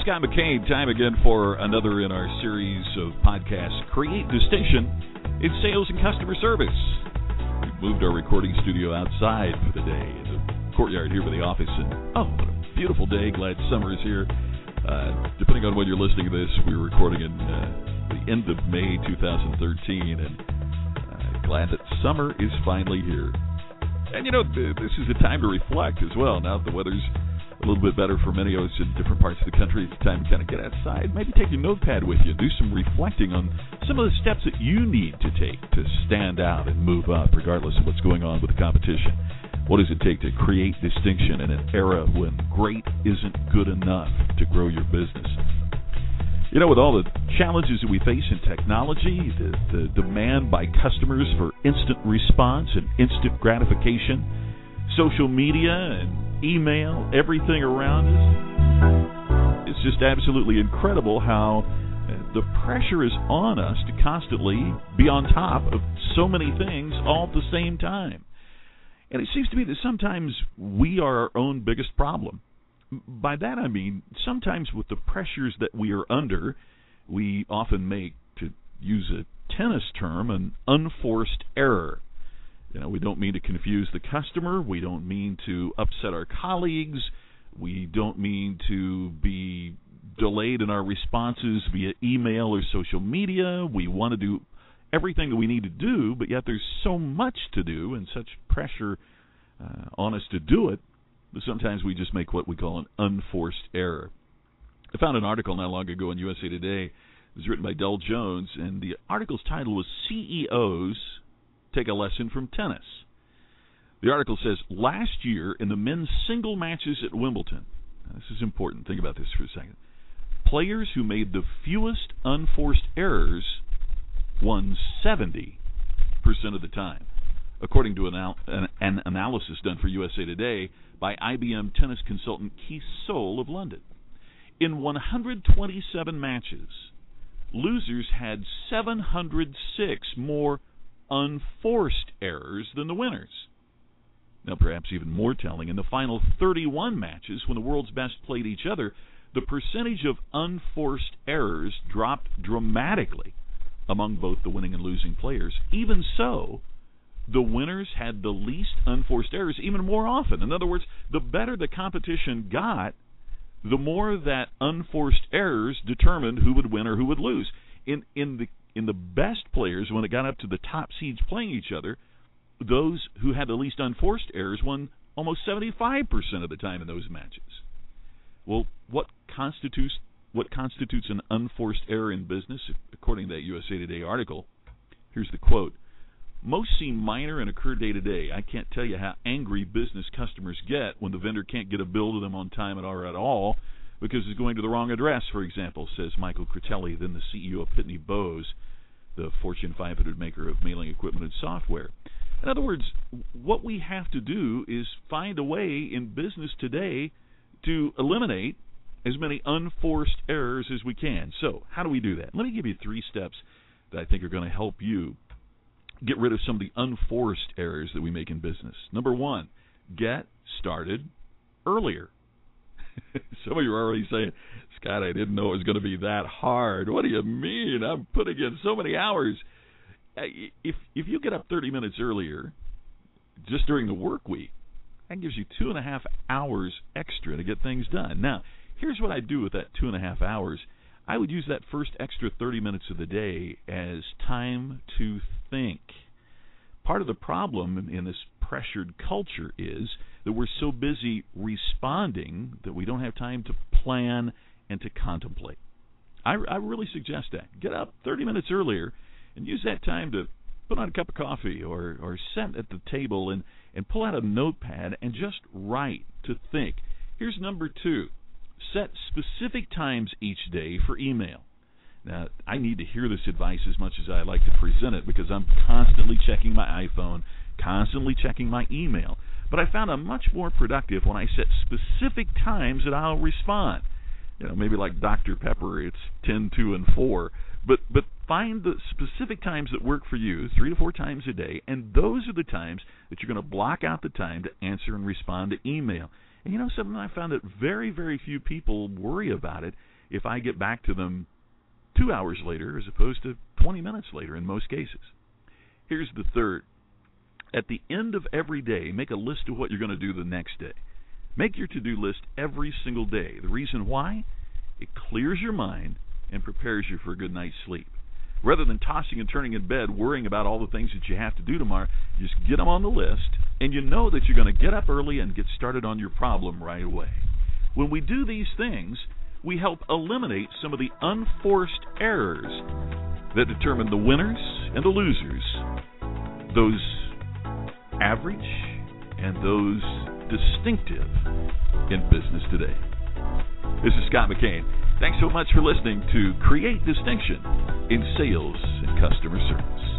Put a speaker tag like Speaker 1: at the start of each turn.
Speaker 1: Scott McKain. Time again for another in our series of podcasts, Create Distinction in Sales and Customer Service. We've moved our recording studio outside for the day in the courtyard here by the office. And oh, what a beautiful day. Glad summer is here. Uh, depending on when you're listening to this, we're recording in uh, the end of May 2013. And uh, glad that summer is finally here. And you know, this is a time to reflect as well. Now that the weather's a little bit better for many of us in different parts of the country. It's time to kind of get outside. Maybe take your notepad with you. Do some reflecting on some of the steps that you need to take to stand out and move up, regardless of what's going on with the competition. What does it take to create distinction in an era when great isn't good enough to grow your business? You know, with all the challenges that we face in technology, the, the demand by customers for instant response and instant gratification, social media and email, everything around us. It's just absolutely incredible how uh, the pressure is on us to constantly be on top of so many things all at the same time. And it seems to me that sometimes we are our own biggest problem. By that I mean, sometimes with the pressures that we are under, we often make, to use a tennis term, an unforced error. You know, we don't mean to confuse the customer. We don't mean to upset our colleagues. We don't mean to be delayed in our responses via email or social media. We want to do everything that we need to do, but yet there's so much to do and such pressure uh, on us to do it that sometimes we just make what we call an unforced error. I found an article not long ago in USA Today. It was written by Del Jones, and the article's title was CEOs take a lesson from tennis. The article says last year in the men's single matches at Wimbledon, this is important, think about this for a second. Players who made the fewest unforced errors won 70% of the time, according to an, an, an analysis done for USA Today by IBM tennis consultant Keith Soule of London. In 127 matches, losers had 706 more unforced errors than the winners. Now, perhaps even more telling, in the final 31 matches, when the world's best played each other, the percentage of unforced errors dropped dramatically among both the winning and losing players. Even so, the winners had the least unforced errors even more often. In other words, the better the competition got, the more that unforced errors determined who would win or who would lose. In in the in the best players, when it got up to the top seeds playing each other, those who had the least unforced errors won almost 75% of the time in those matches. Well, what constitutes what constitutes an unforced error in business, according to that USA Today article? Here's the quote. Most seem minor and occur day to day. I can't tell you how angry business customers get when the vendor can't get a bill to them on time at all because it's going to the wrong address, for example, says Michael Critelli, then the CEO of Pitney Bowes, the Fortune 500 maker of mailing equipment and software. In other words, what we have to do is find a way in business today to eliminate as many unforced errors as we can. So, how do we do that? Let me give you three steps that I think are going to help you get rid of some of the unforced errors that we make in business. Number one, get started earlier. Some of you are already saying, Scott, I didn't know it was going to be that hard. What do you mean? I'm putting in so many hours. If if you get up 30 minutes earlier, just during the work week, that gives you two and a half hours extra to get things done. Now, here's what I do with that two and a half hours. I would use that first extra 30 minutes of the day as time to think. Part of the problem in this pressured culture is that we're so busy responding that we don't have time to plan and to contemplate. I, I really suggest that. Get up 30 minutes earlier and use that time to put on a cup of coffee or, or sit at the table and, and pull out a notepad and just write to think. Here's number two set specific times each day for email. Now, I need to hear this advice as much as I like to present it because I'm constantly checking my iPhone, constantly checking my email. But I found I'm much more productive when I set specific times that I'll respond. You know, maybe like Dr. Pepper, it's 10, 2, and 4. But but find the specific times that work for you, three to four times a day, and those are the times that you're going to block out the time to answer and respond to email. And you know something I found that very very few people worry about it if I get back to them two hours later as opposed to 20 minutes later in most cases. Here's the third. At the end of every day, make a list of what you're going to do the next day. Make your to do list every single day. The reason why? It clears your mind and prepares you for a good night's sleep. Rather than tossing and turning in bed worrying about all the things that you have to do tomorrow, just get them on the list and you know that you're going to get up early and get started on your problem right away. When we do these things, we help eliminate some of the unforced errors that determine the winners and the losers, those average and those distinctive in business today. This is Scott McKain. Thanks so much for listening to Create Distinction in Sales and Customer Service.